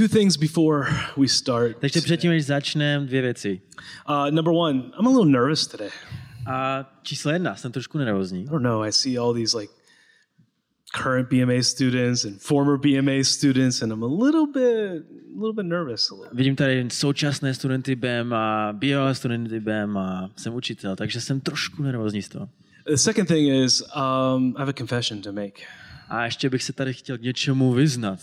two things before we start. Takže předtím, než začneme, dvě věci. Uh, number one, I'm a little nervous today. A číslo jedna, jsem trošku nervózní. I don't know. I see all these like current BMA students and former BMA students, and I'm a little bit, a little bit nervous. A little. Vidím tady současné studenty BM a bývalé studenty BM a jsem učitel, takže jsem trošku nervózní z toho. The second thing is um, I have a confession to make. A ještě bych se tady chtěl k něčemu vyznat.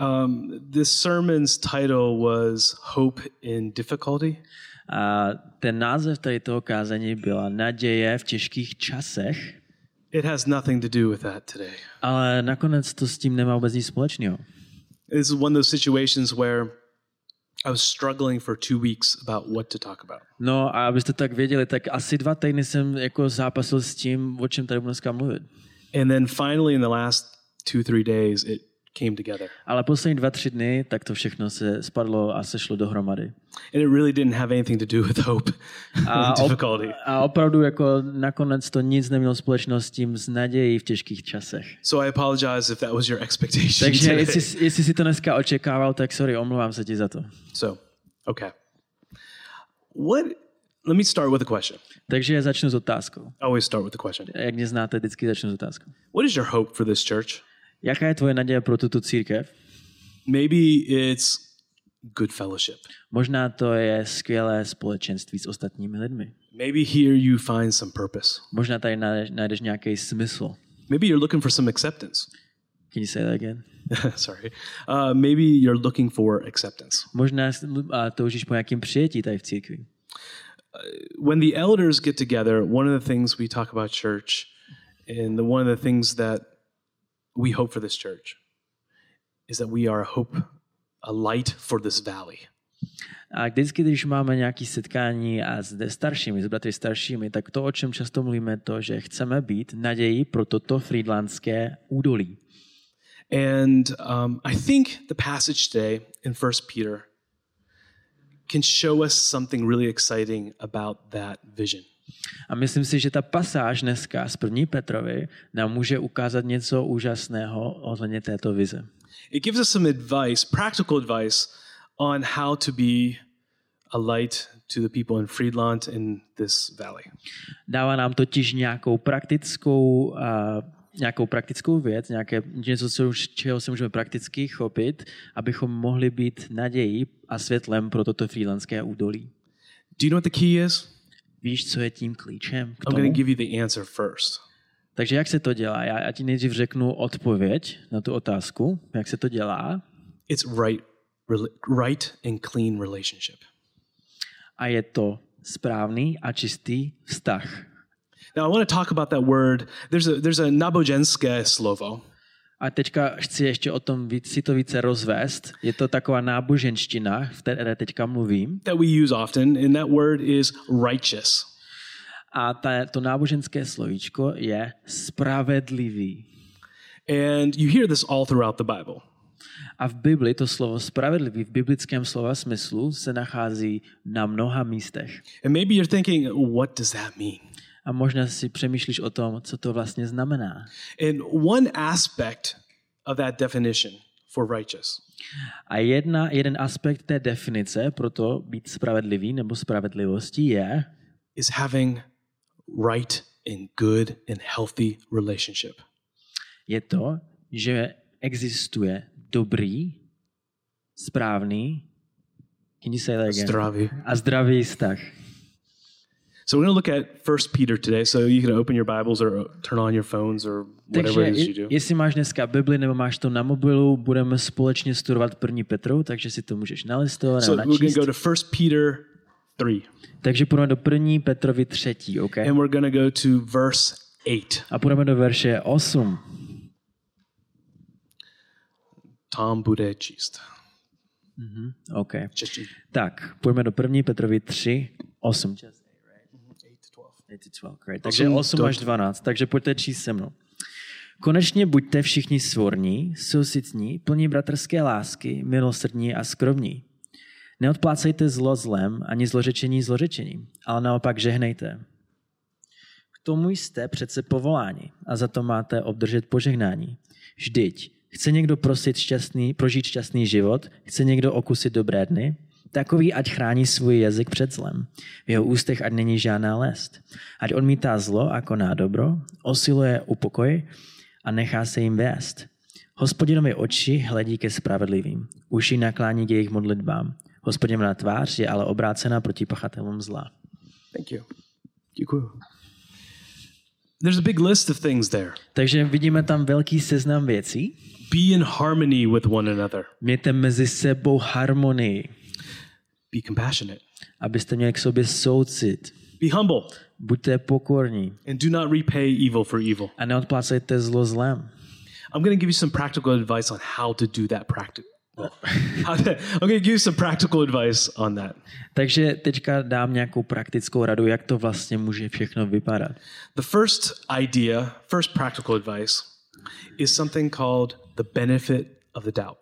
Um, this sermon's title was Hope in Difficulty. A ten název tady toho kázání byla Naděje v těžkých časech, It has nothing to do with that today. ale nakonec to s tím nemá vůbec nic společného. This is one of those situations where I was struggling for two weeks about what to talk about. No a abyste tak věděli, tak asi dva týdny jsem jako zápasil s tím, o čem tady budu dneska mluvit. And then finally, in the last two, three days, it came together. Ale poslední dva, tři dny, tak to všechno se spadlo a sešlo dohromady. And it really didn't have anything to do with hope A, and op- difficulty. a opravdu jako nakonec to nic nemělo společného s tím s nadějí v těžkých časech. So I apologize if that was your expectation. Takže today. jestli, jestli si to dneska očekával, tak sorry, omlouvám se ti za to. So, okay. What? Let me start with a question. Takže začnu s otázkou. I always start with a question. Jak mě znáte, vždycky začnu s otázkou. What is your hope for this church? Jaká je tvoje naděje pro tuto církev? Maybe it's good fellowship. Možná to je skvělé společenství s ostatními lidmi. Maybe here you find some purpose. Možná tady najdeš, najdeš nějaký smysl. Maybe you're looking for some acceptance. Can you say that again? Sorry. Uh, maybe you're looking for acceptance. Možná a toužíš po nějakým přijetí tady v církvi. When the elders get together, one of the things we talk about church, and the, one of the things that we hope for this church, is that we are a hope, a light for this valley. A vždycky, když máme nějaké setkání a s staršími, s bratry staršími, tak to, o čem často mluvíme, to, že chceme být naději pro toto údolí. And um, I think the passage today in First Peter can show us something really exciting about that vision. A myslím si, že ta pasáž dneska z první Petrovi nám může ukázat něco úžasného ohledně této vize. It gives us some advice, practical advice, on how to be a light to the people in Friedland in this valley. Dává nám totiž nějakou praktickou, uh, nějakou praktickou věc, nějaké, něco, co, čeho se můžeme prakticky chopit, abychom mohli být nadějí a světlem pro toto frýlandské údolí. Do you know what the key is? Víš, co je tím klíčem k I'm tomu? going to give you the answer first. Takže jak se to dělá? Já, já ti nejdřív řeknu odpověď na tu otázku. Jak se to dělá? It's right, right and clean relationship. A je to správný a čistý vztah. Now, I want to talk about that word. There's a there's a nabojenské slovo. A teďka chci ještě o tom víc, si to více rozvést. Je to taková náboženština, v které teďka mluvím. that we use often, and that word is righteous. A ta, to náboženské slovíčko je spravedlivý. And you hear this all throughout the Bible. A v Bibli to slovo spravedlivý v biblickém slova smyslu se nachází na mnoha místech. And maybe you're thinking, what does that mean? A možná si přemýšlíš o tom, co to vlastně znamená. And one aspect of that definition for righteous A jedna, jeden aspekt té definice pro to být spravedlivý nebo spravedlivosti je is having right and good and healthy relationship. je to, že existuje dobrý, správný, can you say that again? Zdraví. a zdravý vztah. So we're going to look at First Peter today. So you can open your Bibles or turn on your phones or whatever Takže it is you do. jestli máš dneska Bibli nebo máš to na mobilu, budeme společně studovat první Petru, takže si to můžeš nalistovat So nebo we're going načíst. to go to First Peter 3. Takže půjdeme do první Petrovi třetí, OK? And we're going to go to verse 8. A půjdeme do verše 8. Tom bude číst. OK. Čeští. Tak, půjdeme do první Petrovi 3, 8. 8 to 12. 8 to 12, great. Takže Osm 8 do- až 12, takže pojďte číst se mnou. Konečně buďte všichni svorní, soucitní, plní bratrské lásky, milosrdní a skromní. Neodplácejte zlo zlem, ani zlořečení zlořečením, ale naopak žehnejte. K tomu jste přece povoláni a za to máte obdržet požehnání. Vždyť Chce někdo prosit šťastný, prožít šťastný život? Chce někdo okusit dobré dny? Takový, ať chrání svůj jazyk před zlem. V jeho ústech ať není žádná lest. Ať odmítá zlo a koná dobro, osiluje upokoj a nechá se jim vést. Hospodinovi oči hledí ke spravedlivým, uši naklání k jejich modlitbám. Hospodinova tvář je ale obrácena proti pachatelům zla. Thank you. Děkuju. There's a big list of things there. Takže vidíme tam velký seznam věcí. Be in harmony with one another. Mějte mezi sebou harmonii, Be compassionate. abyste měli k sobě soucit. Be humble. Buďte pokorní And do not repay evil for evil. a neodplácejte zlo zlem. I'm going to give you some practical advice on how to do that practice. I'm going to give you some practical advice on that. Takže teďka dám nějakou praktickou radu, jak to vlastně může všechno vypadat. The first idea, first practical advice, is something called the benefit of the doubt.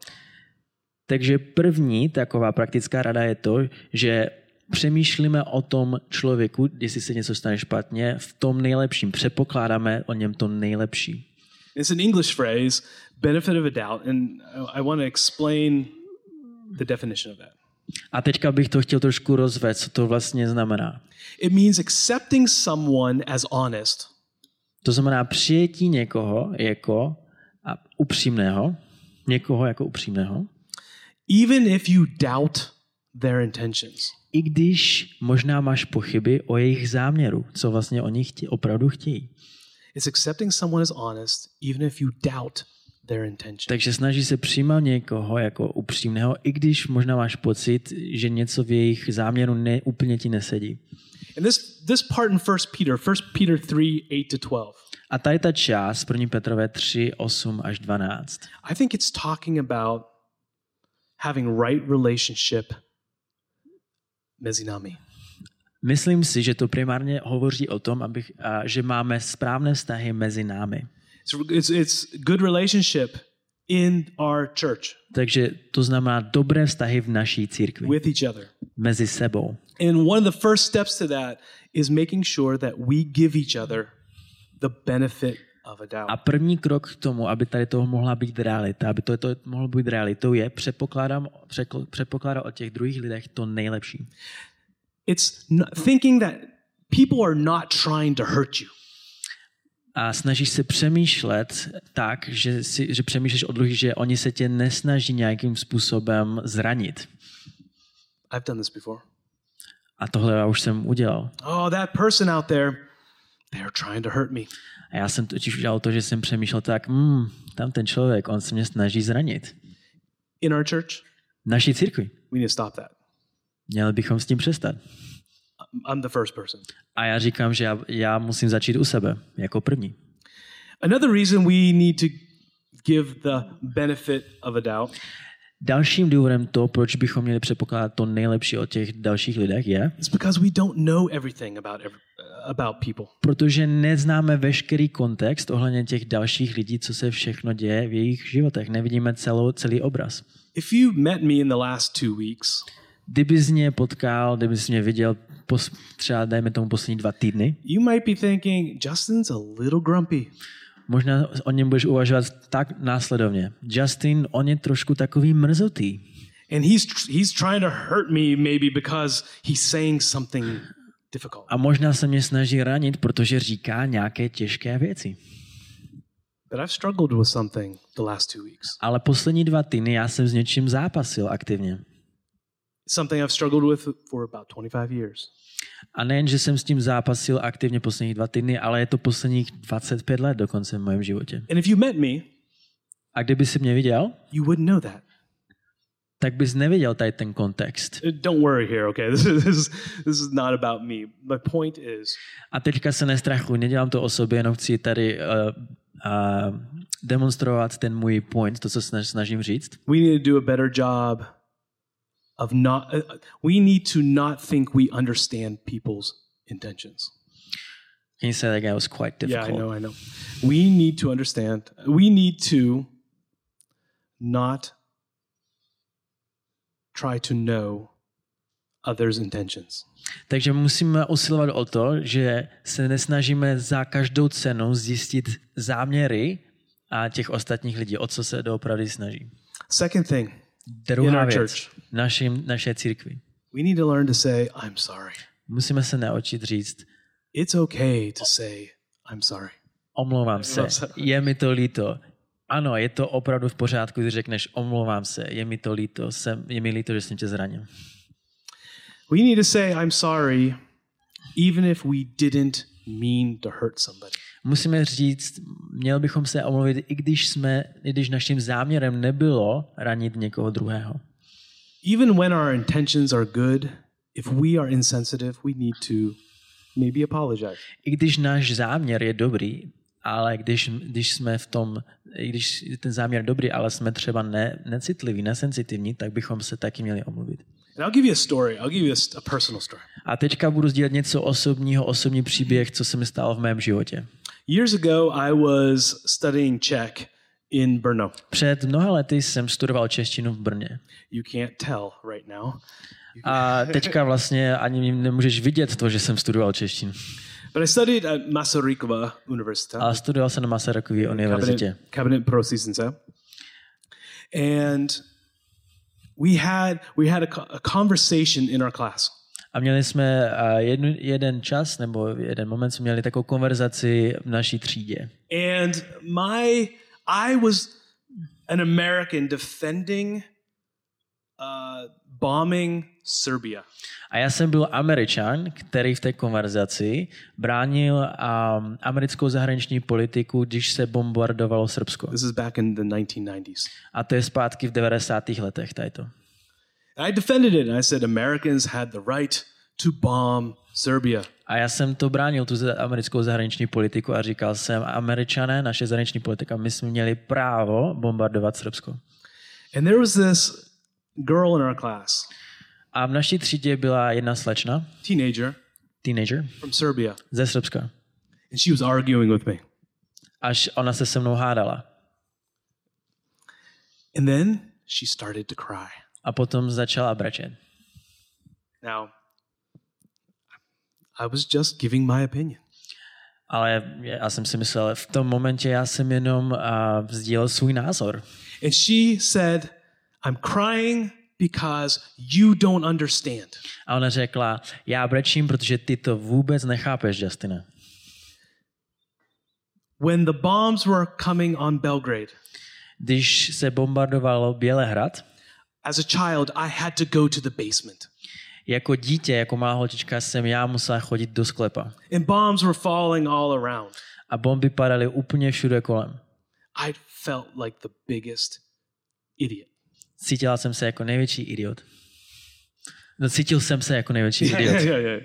Takže první taková praktická rada je to, že přemýšlíme o tom člověku, jestli se něco stane špatně, v tom nejlepším. Přepokládáme o něm to nejlepší. It's an English phrase, benefit of a doubt, and I- I want to explain the definition of that. A teďka bych to chtěl trošku rozvést, co to vlastně znamená. It means accepting someone as honest To znamená přijetí někoho jako a upřímného, někoho jako upřímného, even if you doubt their intentions. i když možná máš pochyby o jejich záměru, co vlastně oni chtě, opravdu chtějí. It's accepting someone as honest, even if you doubt their intentions. Takže snaží se přijímat někoho jako upřímného, i když možná máš pocit, že něco v jejich záměru ne, úplně ti nesedí. And this, this part in 1 Peter, 1 Peter 3 8 to 12, A tady ta část, 1. Petrové 3, 8 až 12, I think it's talking about having right relationship mezi námi. myslím si, že to primárně hovoří o tom, abych, a, že máme správné vztahy mezi námi. It's, it's, it's good relationship in our church Takže to znamená dobré vztahy v naší církvi, with each other. mezi sebou. And one of the first steps to that is making sure that we give each other the benefit a první krok k tomu, aby tady toho mohla být realita, aby to, to mohlo být realitou, je předpokládám, předpokládat o těch druhých lidech to nejlepší. It's thinking that people are not trying to hurt you. A snažíš se přemýšlet tak, že, si, že přemýšlíš o druhých, že oni se tě nesnaží nějakým způsobem zranit. I've done this before. A tohle já už jsem udělal. Oh, that person out there, they're trying to hurt me. A já jsem totiž udělal to, že jsem přemýšlel tak, hmm, tam ten člověk, on se mě snaží zranit. In our church, V naší církvi. we need to stop that. Měli bychom s tím přestat. I'm the first person. A já říkám, že já, já musím začít u sebe, jako první. Another reason we need to give the benefit of a doubt Dalším důvodem to, proč bychom měli předpokládat to nejlepší o těch dalších lidech, je, is because we don't know everything about every, about people. protože neznáme veškerý kontext ohledně těch dalších lidí, co se všechno děje v jejich životech. Nevidíme celou, celý obraz. If you met me in the last two weeks, Kdybys mě potkal, kdybys mě viděl pos, třeba, dejme tomu, poslední dva týdny, you might be thinking, Justin's a little grumpy. Možná o něm budeš uvažovat tak následovně. Justin, on je trošku takový mrzutý. And he's, he's trying to hurt me maybe because he's saying something difficult. A možná se mě snaží ranit, protože říká nějaké těžké věci. But I've struggled with something the last two weeks. Ale poslední dva týdny já jsem s něčím zápasil aktivně. Something I've struggled with for about 25 years. A nejen, že jsem s tím zápasil aktivně poslední dva týdny, ale je to posledních 25 let dokonce v mém životě. And if you met me, A kdyby si mě viděl, you wouldn't know that. tak bys neviděl tady ten kontext. Uh, Don't worry here, okay? This is, this is, this is not about me. My point is, A teďka se nestrachuj, nedělám to o sobě, jenom chci tady uh, uh, demonstrovat ten můj point, to, co snaž, snažím říct. we need to do a better job of not, uh, we need to not think we understand people's intentions. Can you say that again? It was quite Yeah, difficult. I know, I know. We need to understand, we need to not try to know others' intentions. Takže musíme usilovat o to, že se nesnažíme za každou cenu zjistit záměry a těch ostatních lidí, o co se doopravdy snaží. Second thing, In Druhá věc, church. našim, naše církvi. we need to learn to say, I'm sorry. Musíme se naučit říct, It's okay to say, I'm sorry. omlouvám se, je mi to líto. Ano, je to opravdu v pořádku, když řekneš omlouvám se, je mi to líto, jsem, je mi líto, že jsem tě zranil. We need to say, I'm sorry, even if we didn't mean to hurt somebody. Musíme říct, měl bychom se omluvit, i když, jsme, i když naším záměrem nebylo ranit někoho druhého. Even when our intentions are good, if we are insensitive, we need to maybe apologize. I když náš záměr je dobrý, ale když, když jsme v tom, i když je ten záměr dobrý, ale jsme třeba ne, necitliví, nesensitivní, tak bychom se taky měli omluvit. And I'll give you a story. I'll give you a, a personal story. A teďka budu sdílet něco osobního, osobní příběh, co se mi stalo v mém životě. Years ago, I was studying Czech in Brno. Před mnoha lety jsem studoval češtinu v Brně. You can't tell right now. A teďka vlastně ani nemůžeš vidět to, že jsem studoval češtinu. But I studied at Masarykova University, Ale studoval jsem na Masarykově univerzitě. Cabinet, Cabinet Pro Seasonse. And we had we had a, a conversation in our class. A měli jsme jednu, jeden čas, nebo jeden moment jsme měli takovou konverzaci v naší třídě. And my I was an American defending uh, bombing Serbia. A já jsem byl Američan, který v té konverzaci bránil um, americkou zahraniční politiku, když se bombardovalo Srbsko. This is back in the 1990s. A to je zpátky v 90. letech, tady to. I defended it and I said Americans had the right to bomb Serbia. A já jsem to bránil, tu americkou zahraniční politiku a říkal jsem, američané, naše zahraniční politika, my jsme měli právo bombardovat Srbsko. And there was this girl in our class, A v naší třídě byla jedna slečna, teenager teenager, from Serbia, ze Srbska. and she was arguing with me. Až ona se se mnou hádala. And then she started to cry. A potom začala brečet. Now, I was just giving my opinion. Ale já jsem si myslel, v tom momentě já jsem jenom uh, sdílel svůj názor. And she said, I'm crying because you don't understand. A ona řekla, já brečím, protože ty to vůbec nechápeš, Justina. When the bombs were coming on Belgrade, Když se bombardovalo Bělehrad, as a child, I had to go to the basement. jako dítě, jako má holčička, jsem já musela chodit do sklepa. And bombs were falling all around. A bomby padaly úplně všude kolem. I felt like the biggest idiot. Cítila jsem se jako největší idiot. No, cítil jsem se jako největší idiot. yeah, yeah, yeah.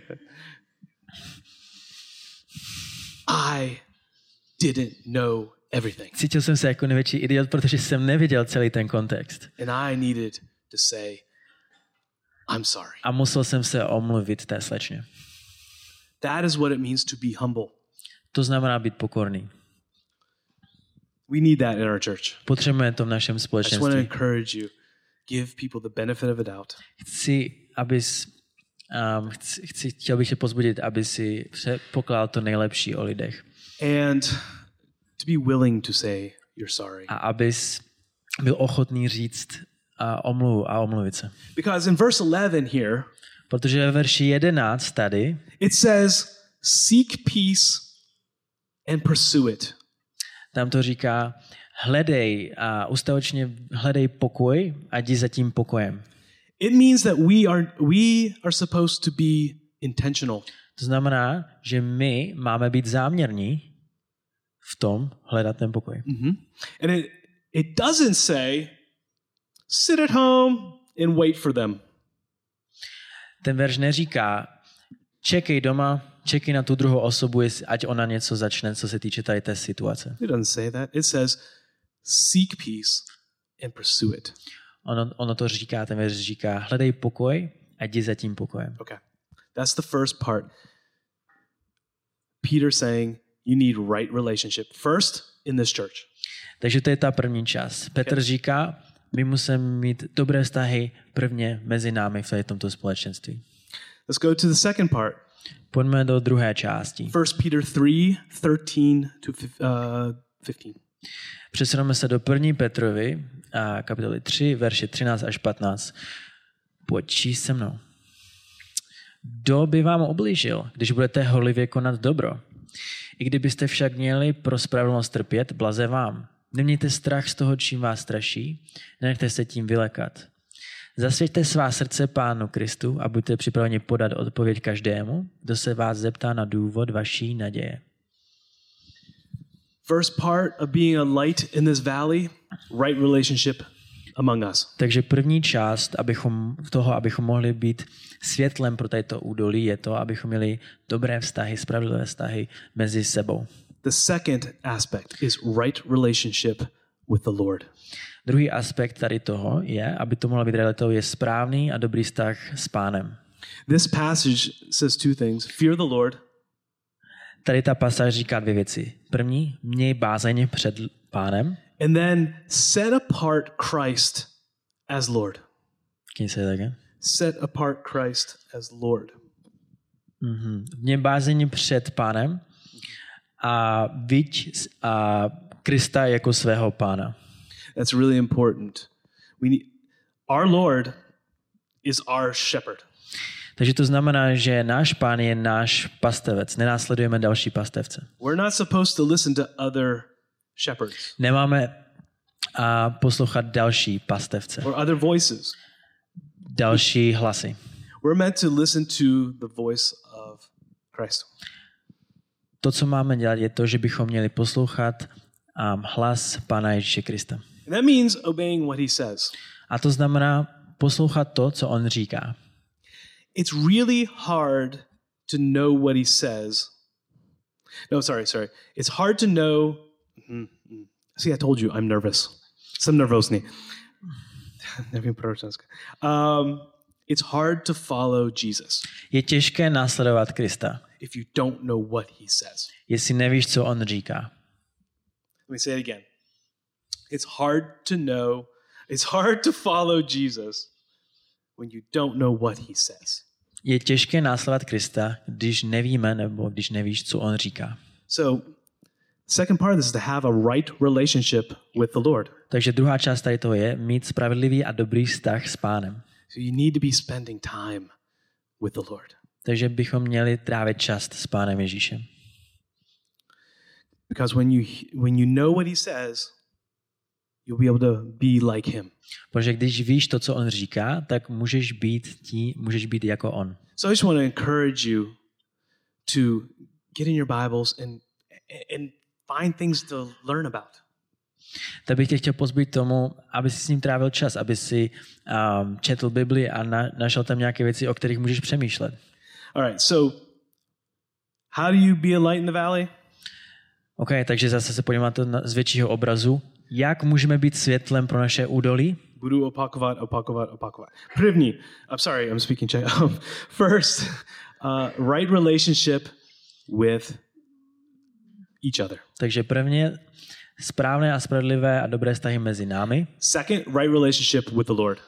I didn't know everything. Cítil jsem se jako největší idiot, protože jsem neviděl celý ten kontext. And I needed to say, I'm sorry. A musel jsem se omluvit té slečně. That is what it means to be humble. To znamená být pokorný. We need that in our church. Potřebujeme to v našem I just want to společenství. encourage you. Give people the benefit of a doubt. Chci, abys, um, chci, chci, chtěl bych tě pozbudit, aby si pokládal to nejlepší o lidech. And to be willing to say you're sorry. A abys byl ochotný říct a omluvu a omluvit se. Because in verse 11 here, Protože ve verši 11 tady it says, Seek peace and pursue it. tam to říká, hledej a ustavičně hledej pokoj a jdi za tím pokojem. It means that we are we are supposed to be intentional. To znamená, že my máme být záměrní v tom hledat ten pokoj. And it it doesn't say sit at home and wait for them. Ten verš neříká, čekej doma, čekej na tu druhou osobu, ať ona něco začne, co se týče tady té situace. It doesn't say that. It says seek peace and pursue it. Ono, ono to říká, ten verš říká, hledej pokoj a jdi za tím pokojem. Okay. That's the first part. Peter saying you need right relationship first in this church. Takže to je ta první část. Petr říká, my musíme mít dobré vztahy prvně mezi námi v tomto společenství. Let's go to the second part. Pojďme do druhé části. 1 Peter 3, 13 to fif- uh, 15. Přesuneme se do 1. Petrovi, a kapitoly 3, verše 13 až 15. Pojď číst se mnou. Kdo by vám oblížil, když budete horlivě konat dobro? I kdybyste však měli pro spravedlnost trpět, blaze vám. Nemějte strach z toho, čím vás straší, nenechte se tím vylekat. Zasvěďte svá srdce Pánu Kristu a buďte připraveni podat odpověď každému, kdo se vás zeptá na důvod vaší naděje. First part of being a light in this valley, right relationship among us. Takže první část abychom, toho, abychom mohli být světlem pro této údolí, je to, abychom měli dobré vztahy, spravedlivé vztahy mezi sebou. The second aspect is right relationship with the Lord. Druhý aspekt tady toho je, aby to mohlo být realitou, je správný a dobrý vztah s pánem. This passage says two things fear the Lord Tady ta pasáž říká dvě věci. První, měj bázeň před pánem. And then set apart Christ as Lord. Can you say that again? Set apart Christ as Lord. Mhm. Měj bázeň před pánem a viď a Krista jako svého pána. That's really important. We need, our Lord is our shepherd. Takže to znamená, že náš pán je náš pastevec. Nenásledujeme další pastevce. We're not supposed to listen to other shepherds Nemáme a poslouchat další pastevce, or other voices. další hlasy. We're meant to listen to the voice of Christ. To, co máme dělat, je to, že bychom měli poslouchat um, hlas Pána Ježíše Krista. And that means obeying what he says. A to znamená poslouchat to, co on říká. It's really hard to know what he says. No, sorry, sorry. It's hard to know. See, I told you I'm nervous. Jsem nervózny. Nevím proč dneska. Um, it's hard to follow Jesus Je těžké následovat Krista, if you don't know what he says. jestli nevíš, co on říká. Let me say it again. It's hard to know, it's hard to follow Jesus when you don't know what he says. Je těžké následovat Krista, když nevíme nebo když nevíš, co on říká. So, second part of this is to have a right relationship with the Lord. Takže druhá část tady toho je mít spravedlivý a dobrý vztah s pánem. So you need to be spending time with the Lord. Takže bychom měli trávit čas s pánem Ježíšem. Because when you when you know what he says, you'll be able to be like him. Protože když víš to, co on říká, tak můžeš být tí, můžeš být jako on. So I just want to encourage you to get in your Bibles and and find things to learn about. Tak bych tě chtěl pozbít tomu, aby si s ním trávil čas, aby si um, četl Bibli a na, našel tam nějaké věci, o kterých můžeš přemýšlet. All right. So how do you be a light in the valley? OK, takže zase se podíváme to z většího obrazu. Jak můžeme být světlem pro naše údolí? Budu opakovat, opakovat, opakovat. První, I'm sorry, I'm speaking Czech. First, uh, right relationship with each other. Takže prvně správné a spravedlivé a dobré vztahy mezi námi. Second, right relationship with the Lord.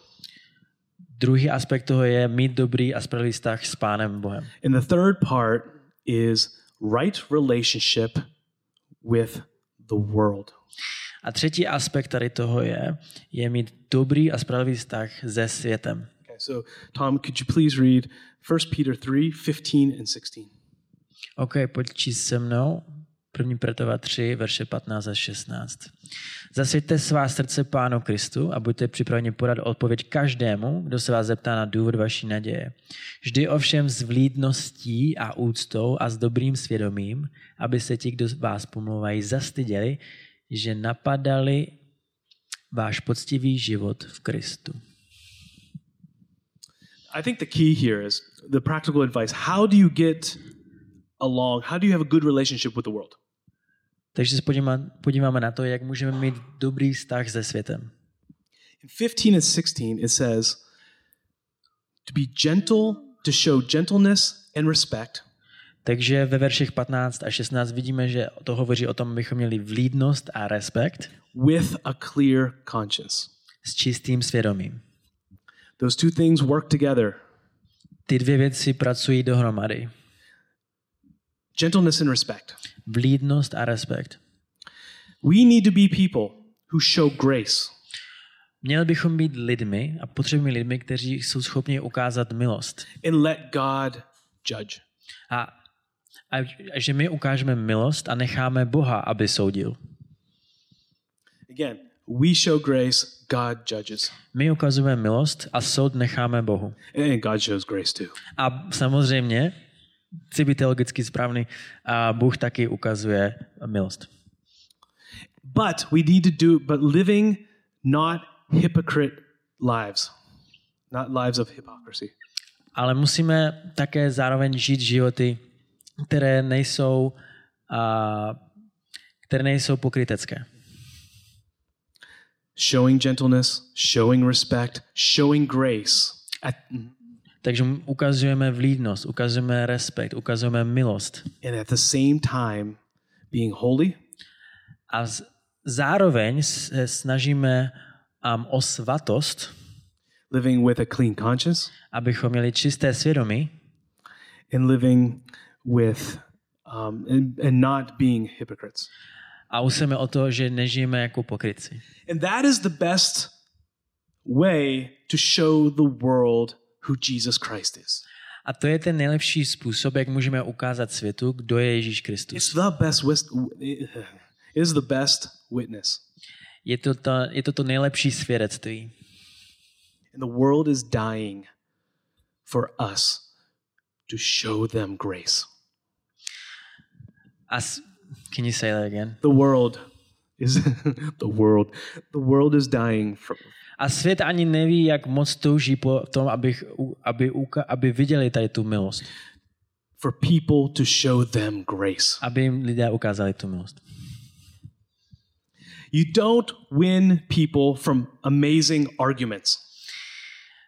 Druhý aspekt toho je mít dobrý a spravedlivý vztah s Pánem Bohem. And the third part is right relationship with the world. A třetí aspekt tady toho je, je mít dobrý a spravedlivý vztah se světem. Okay, so Tom, could you please read 1 Peter 3, 15 and 16? OK, pojď číst se mnou. 1. Petrova 3, verše 15 až 16. Zasvěďte svá srdce Pánu Kristu a buďte připraveni podat odpověď každému, kdo se vás zeptá na důvod vaší naděje. Vždy ovšem s vlídností a úctou a s dobrým svědomím, aby se ti, kdo vás pomlouvají, zastyděli, že napadali váš poctivý život v Kristu. I think the key here is the practical advice. How do you get along? How do you have a good relationship with the world? Takže se podíváme, podíváme na to, jak můžeme mít dobrý vztah se světem. In 15 and 16, it says to be gentle, to show gentleness and respect, Takže ve verších 15 a 16 vidíme, že to hovoří o tom, abychom měli vlídnost a respekt with a clear conscience. s čistým svědomím. Those two things work together Ty dvě věci pracují dohromady. Gentleness and respect. Vlídnost a respekt. We need to be people who show grace. Měli bychom být lidmi a potřebujeme lidmi, kteří jsou schopni ukázat milost. and let God judge. A, a, a že my ukážeme milost a necháme Boha, aby soudil. Again, we show grace, God judges. My ukazujeme milost a soud necháme Bohu. And God shows grace too. A samozřejmě, chci být teologicky správný, a Bůh taky ukazuje milost. But we need to do, but living not hypocrite lives, not lives of hypocrisy. Ale musíme také zároveň žít životy, které nejsou, a, které nejsou pokrytecké. Showing gentleness, showing respect, showing grace. At, Takže ukazujeme vlídnost, ukazujeme respekt, ukazujeme milost. and at the same time, being holy A z, zároveň se snažíme um, o svatost, living with a clean conscience, abychom měli čisté svědomí and living with, um, and, and not being hypocrites. a usilujeme o to, že nežijeme jako pokrytci. And that is the best way to show the world who Jesus Christ is. A to je ten nejlepší způsob, jak můžeme ukázat světu, kdo je Ježíš Kristus. It's the best wis- it is the best witness. Je to to, je to, to nejlepší svědectví. And the world is dying for us to show them grace. A s, can you say that again? The world is the world. The world is dying for A svět ani neví, jak moc touží po tom, abych, aby, aby viděli tady tu milost. for people to show them grace. Aby jim lidé ukázali tu milost. You don't win people from amazing arguments.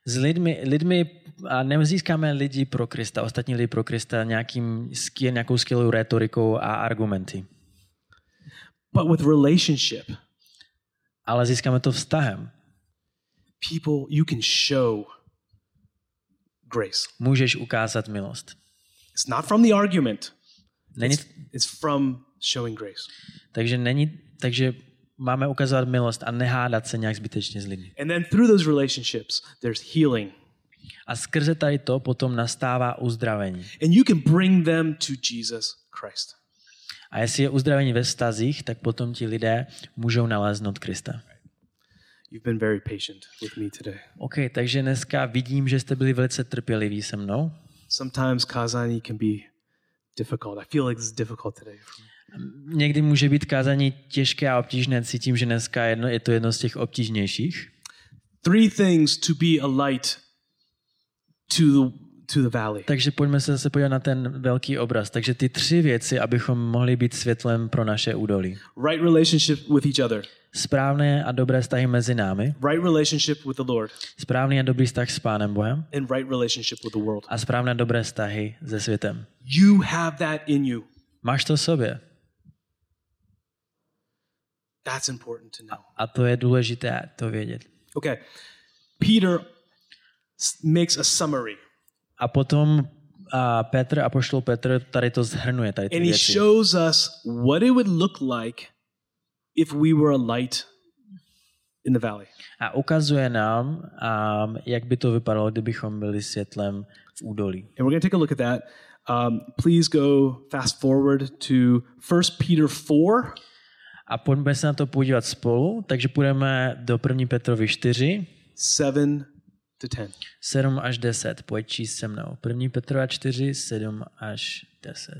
S lidmi, lidmi a nezískáme lidi pro Krista, ostatní lidi pro Krista nějakým, nějakou skvělou retorikou a argumenty. But with relationship, Ale získáme to vztahem. people you can show grace. Můžeš ukázat milost. It's not from the argument. Není, It's from showing grace. takže, není, takže máme ukazovat milost a nehádat se nějak zbytečně s lidmi. And then through those relationships, there's healing. A skrze tady to potom nastává uzdravení. And you can bring them to Jesus Christ. A jestli je uzdravení ve vztazích, tak potom ti lidé můžou naléznout Krista. You've been very patient with me today. OK, takže dneska vidím, že jste byli velice trpěliví se mnou. Sometimes kazani can be difficult. I feel like it's difficult today. Někdy může být kázání těžké a obtížné, cítím, že dneska jedno, je to jedno z těch obtížnějších. Three things to be a light to the to the valley. Takže pojďme se zase podívat na ten velký obraz. Takže ty tři věci, abychom mohli být světlem pro naše údolí. Right relationship with each other. Správné a dobré vztahy mezi námi, Right relationship with the Lord. správný a dobrý vztah s Pánem Bohem And right relationship with the world. a správné a dobré vztahy se světem. You have that in you. Máš to v sobě That's important to know. a to je důležité to vědět. Okay. Peter makes a summary A potom a Petr, apoštol Petr, tady to zhrnuje, tady ty and he věci. shows us what it would look like if we were a light in the valley. A ukazuje nám, um, jak by to vypadalo, kdybychom byli světlem v údolí. And we're going to take a look at that. Um, please go fast forward to 1 Peter 4, A pojďme se na to podívat spolu, takže půjdeme do 1. Petrovi 4, 7 to 10. 7 až 10. Pojď číst se mnou. 1. Petrova 4, 7 až 10.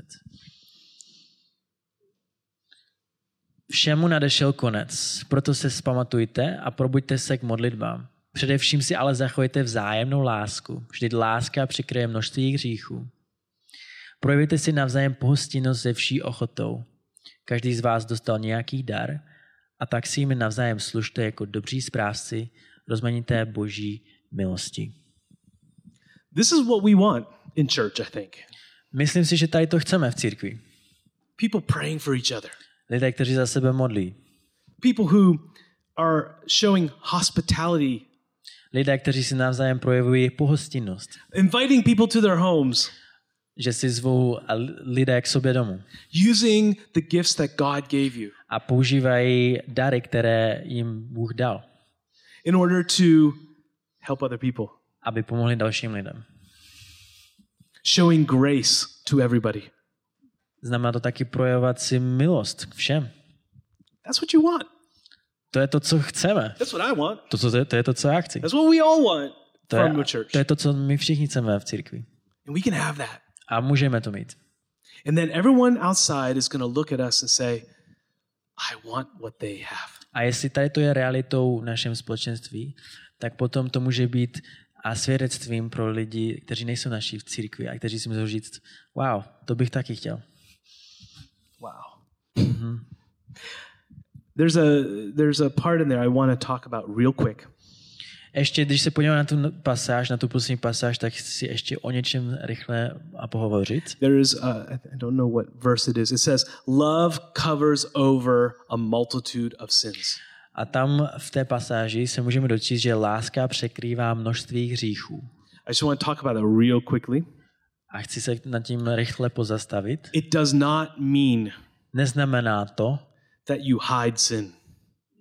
Všemu nadešel konec, proto se spamatujte a probuďte se k modlitbám. Především si ale zachovejte vzájemnou lásku. Vždyť láska přikryje množství hříchů. Projevujte si navzájem pohostinnost se vší ochotou. Každý z vás dostal nějaký dar a tak si jimi navzájem služte jako dobří správci rozmanité boží milosti. This is what we want in church, I think. Myslím si, že tady to chceme v církvi. People praying for each other, Lidé, kteří za sebe modlí. people who are showing hospitality, Lidé, kteří si navzájem projevují pohostinnost. inviting people to their homes, že si zvou lidé k sobě domů using the gifts that God gave you a používají dary, které jim Bůh dal, in order to help other people, aby pomohli dalším lidem. showing grace to everybody. Znamená to taky projevovat si milost k všem. That's what you want. To je to, co chceme. That's what I want. To, co, to je to, co já chci. That's what we all want To from je, the church. to je to, co my všichni chceme v církvi. And we can have that. A můžeme to mít. And then everyone outside is going to look at us and say, I want what they have. A jestli tady to je realitou v našem společenství, tak potom to může být a svědectvím pro lidi, kteří nejsou naši v církvi a kteří si můžou říct, wow, to bych taky chtěl. Wow. There's a there's a part in there I want to talk about real quick. Ještě, když se podíváme na tu pasáž, na tu poslední pasáž, tak chci ještě o něčem rychle a pohovořit. There is uh, I don't know what verse it is. It says love covers over a multitude of sins. A tam v té pasáži se můžeme dočíst, že láska překrývá množství hříchů. I just want to talk about it real quickly. A chci se nad tím rychle pozastavit. It does not mean Neznamená to, that you hide sin.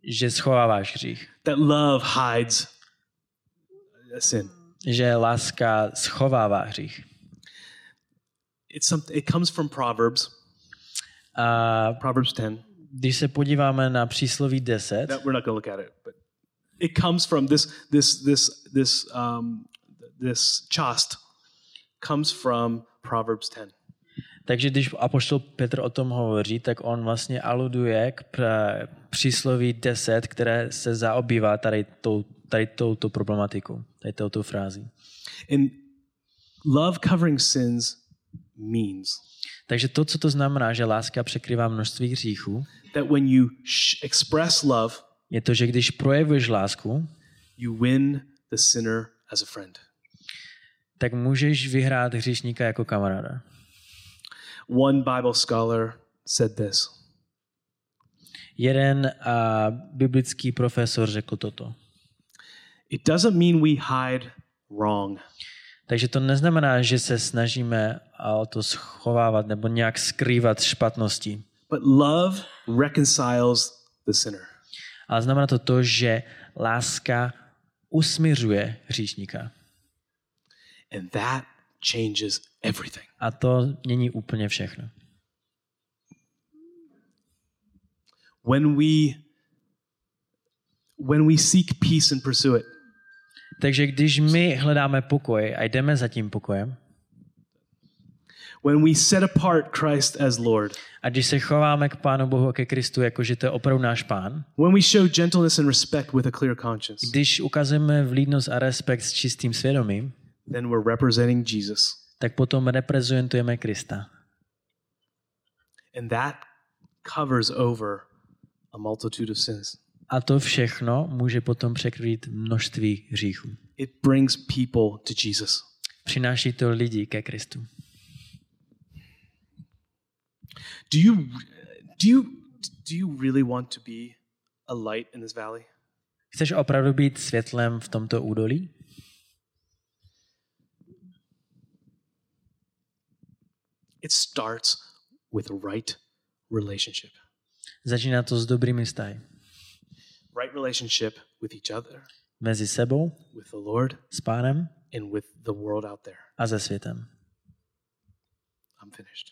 že schováváš hřích. That love hides a sin. Že láska schovává hřích. It's something it comes from Proverbs, A Proverbs 10. když se podíváme na přísloví 10, That we're not going to look at it, but it comes from this this this this um this chast comes from Proverbs 10. takže když apoštol Petr o tom hovoří, tak on vlastně aluduje k přísloví 10, které se zaobývá tady, tou, tady touto problematikou, tady touto frází. And love covering sins means Takže to, co to znamená, že láska překrývá množství hříchů, that when you express love, je to, že když projevuješ lásku, you win the sinner as a friend. tak můžeš vyhrát hříšníka jako kamaráda. One Bible scholar said this. Jeden a, biblický profesor řekl toto. It doesn't mean we hide wrong. Takže to neznamená, že se snažíme o to schovávat nebo nějak skrývat špatnosti. But love reconciles the sinner. Ale znamená to to, že láska usmiřuje hříšníka. And that changes everything. A to mění úplně všechno. When we when we seek peace and pursue it, Takže když my hledáme pokoj a jdeme za tím pokojem, when we set apart Christ as Lord, a když se chováme k Pánu Bohu a ke Kristu, jako že to je opravdu náš Pán, when we show gentleness and respect with a clear conscience, když ukazujeme vlídnost a respekt s čistým svědomím, then we're representing Jesus. tak potom reprezentujeme Krista. And that covers over a multitude of sins. A to všechno může potom překrýt množství hříchů. It brings people to Jesus. Přináší to lidi ke Kristu. Do you do you do you really want to be a light in this valley? Chceš opravdu být světlem v tomto údolí? It starts with right relationship. Začíná to s dobrými vztahy. Right relationship with each other, Mezi sebou, with the Lord, s pánem and with the world out there. a se světem. I'm finished.